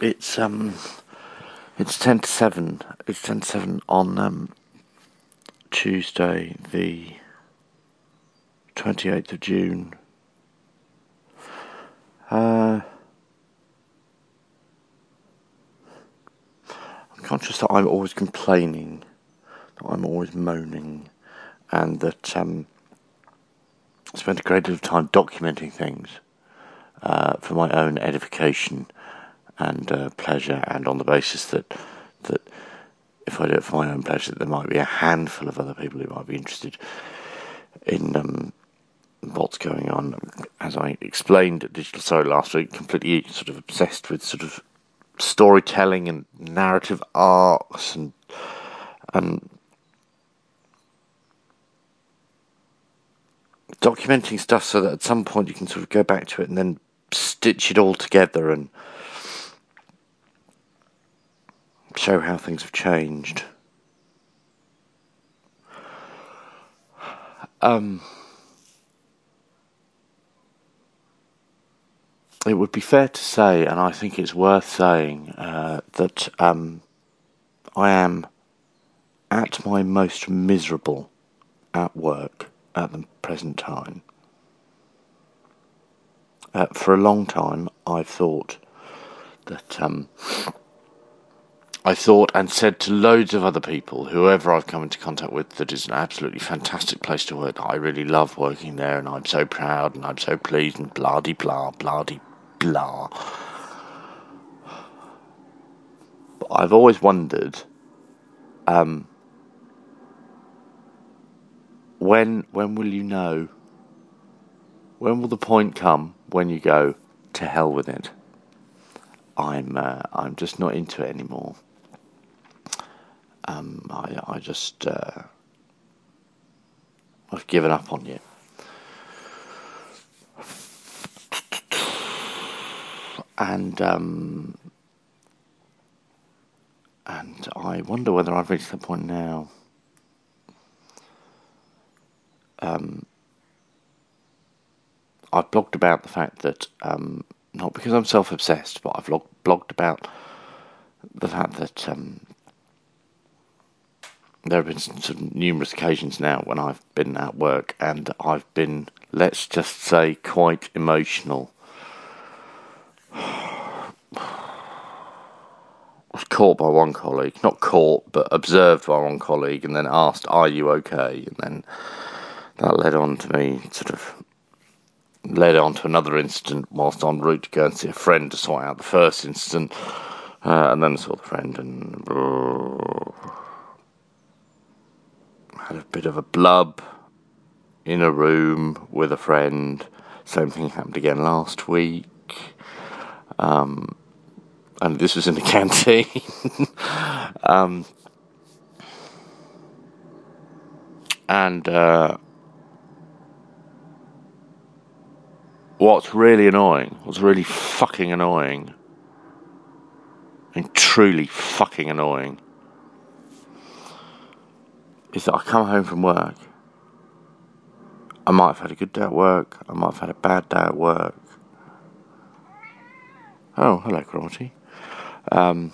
it's um, it's ten to seven. It's ten to seven on um, Tuesday, the twenty eighth of June. Uh, I'm conscious that I'm always complaining, that I'm always moaning, and that um, I spend a great deal of time documenting things uh, for my own edification and uh, pleasure, and on the basis that that if I do it for my own pleasure, there might be a handful of other people who might be interested in um, what's going on. As I explained at Digital Surrey last week, completely sort of obsessed with sort of storytelling and narrative arcs and and documenting stuff so that at some point you can sort of go back to it and then stitch it all together and show how things have changed. Um, it would be fair to say, and I think it's worth saying, uh, that um, I am at my most miserable at work at the present time. Uh, for a long time, I thought that um, I thought and said to loads of other people, whoever I've come into contact with, that it's an absolutely fantastic place to work. I really love working there, and I'm so proud, and I'm so pleased, and blah de blah, blah de blah. But I've always wondered, um, when when will you know? When will the point come when you go to hell with it? I'm uh, I'm just not into it anymore. Um, I I just uh, I've given up on you. And um, and I wonder whether I've reached that point now. Um, I've blogged about the fact that um, not because I'm self-obsessed, but I've log- blogged about the fact that um, there have been sort of numerous occasions now when I've been at work and I've been, let's just say, quite emotional. was caught by one colleague, not caught, but observed by one colleague, and then asked, "Are you okay?" And then that led on to me sort of led on to another incident whilst en route to go and see a friend to sort out the first incident, uh, and then saw the friend and had a bit of a blub in a room with a friend. Same thing happened again last week. Um, and this was in the canteen. um, and uh, what's really annoying, what's really fucking annoying, and truly fucking annoying, is that I come home from work. I might have had a good day at work, I might have had a bad day at work. Oh, hello, Cromarty. Um,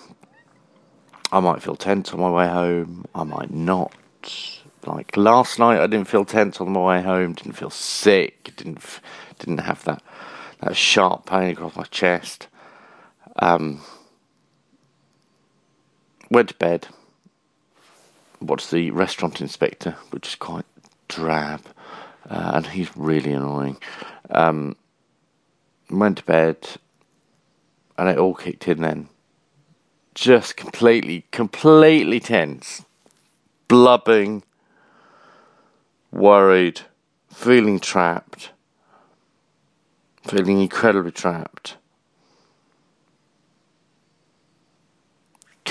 I might feel tense on my way home, I might not. Like last night, I didn't feel tense on my way home, didn't feel sick, didn't didn't have that that sharp pain across my chest. Um, went to bed. Watched the restaurant inspector, which is quite drab, uh, and he's really annoying. Um, went to bed, and it all kicked in then. Just completely, completely tense, blubbing, worried, feeling trapped feeling incredibly trapped.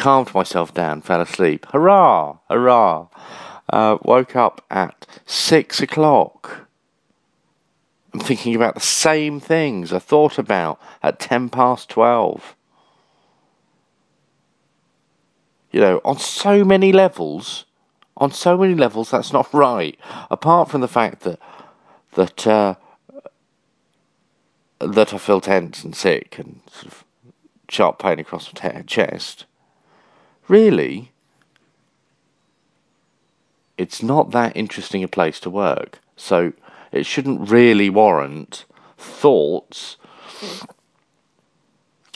Calmed myself down, fell asleep. Hurrah! Hurrah! Uh, woke up at six o'clock. I'm thinking about the same things I thought about at ten past twelve. You know, on so many levels, on so many levels, that's not right. Apart from the fact that that uh, that I feel tense and sick and sort of sharp pain across my chest, really, it's not that interesting a place to work. So it shouldn't really warrant thoughts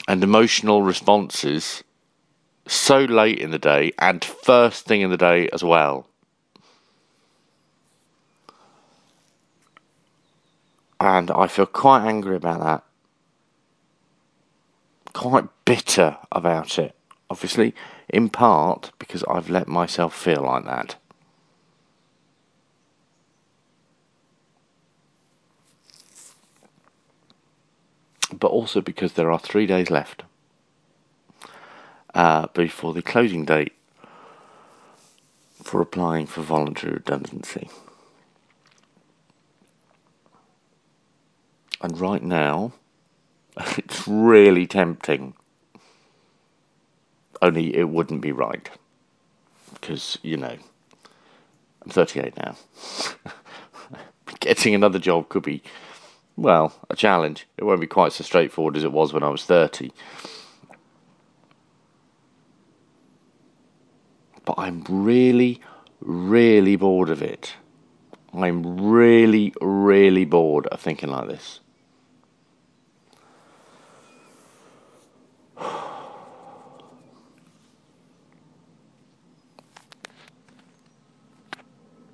and emotional responses so late in the day and first thing in the day as well. And I feel quite angry about that. Quite bitter about it. Obviously, in part because I've let myself feel like that. But also because there are three days left uh, before the closing date for applying for voluntary redundancy. And right now, it's really tempting. Only it wouldn't be right. Because, you know, I'm 38 now. Getting another job could be, well, a challenge. It won't be quite so straightforward as it was when I was 30. But I'm really, really bored of it. I'm really, really bored of thinking like this.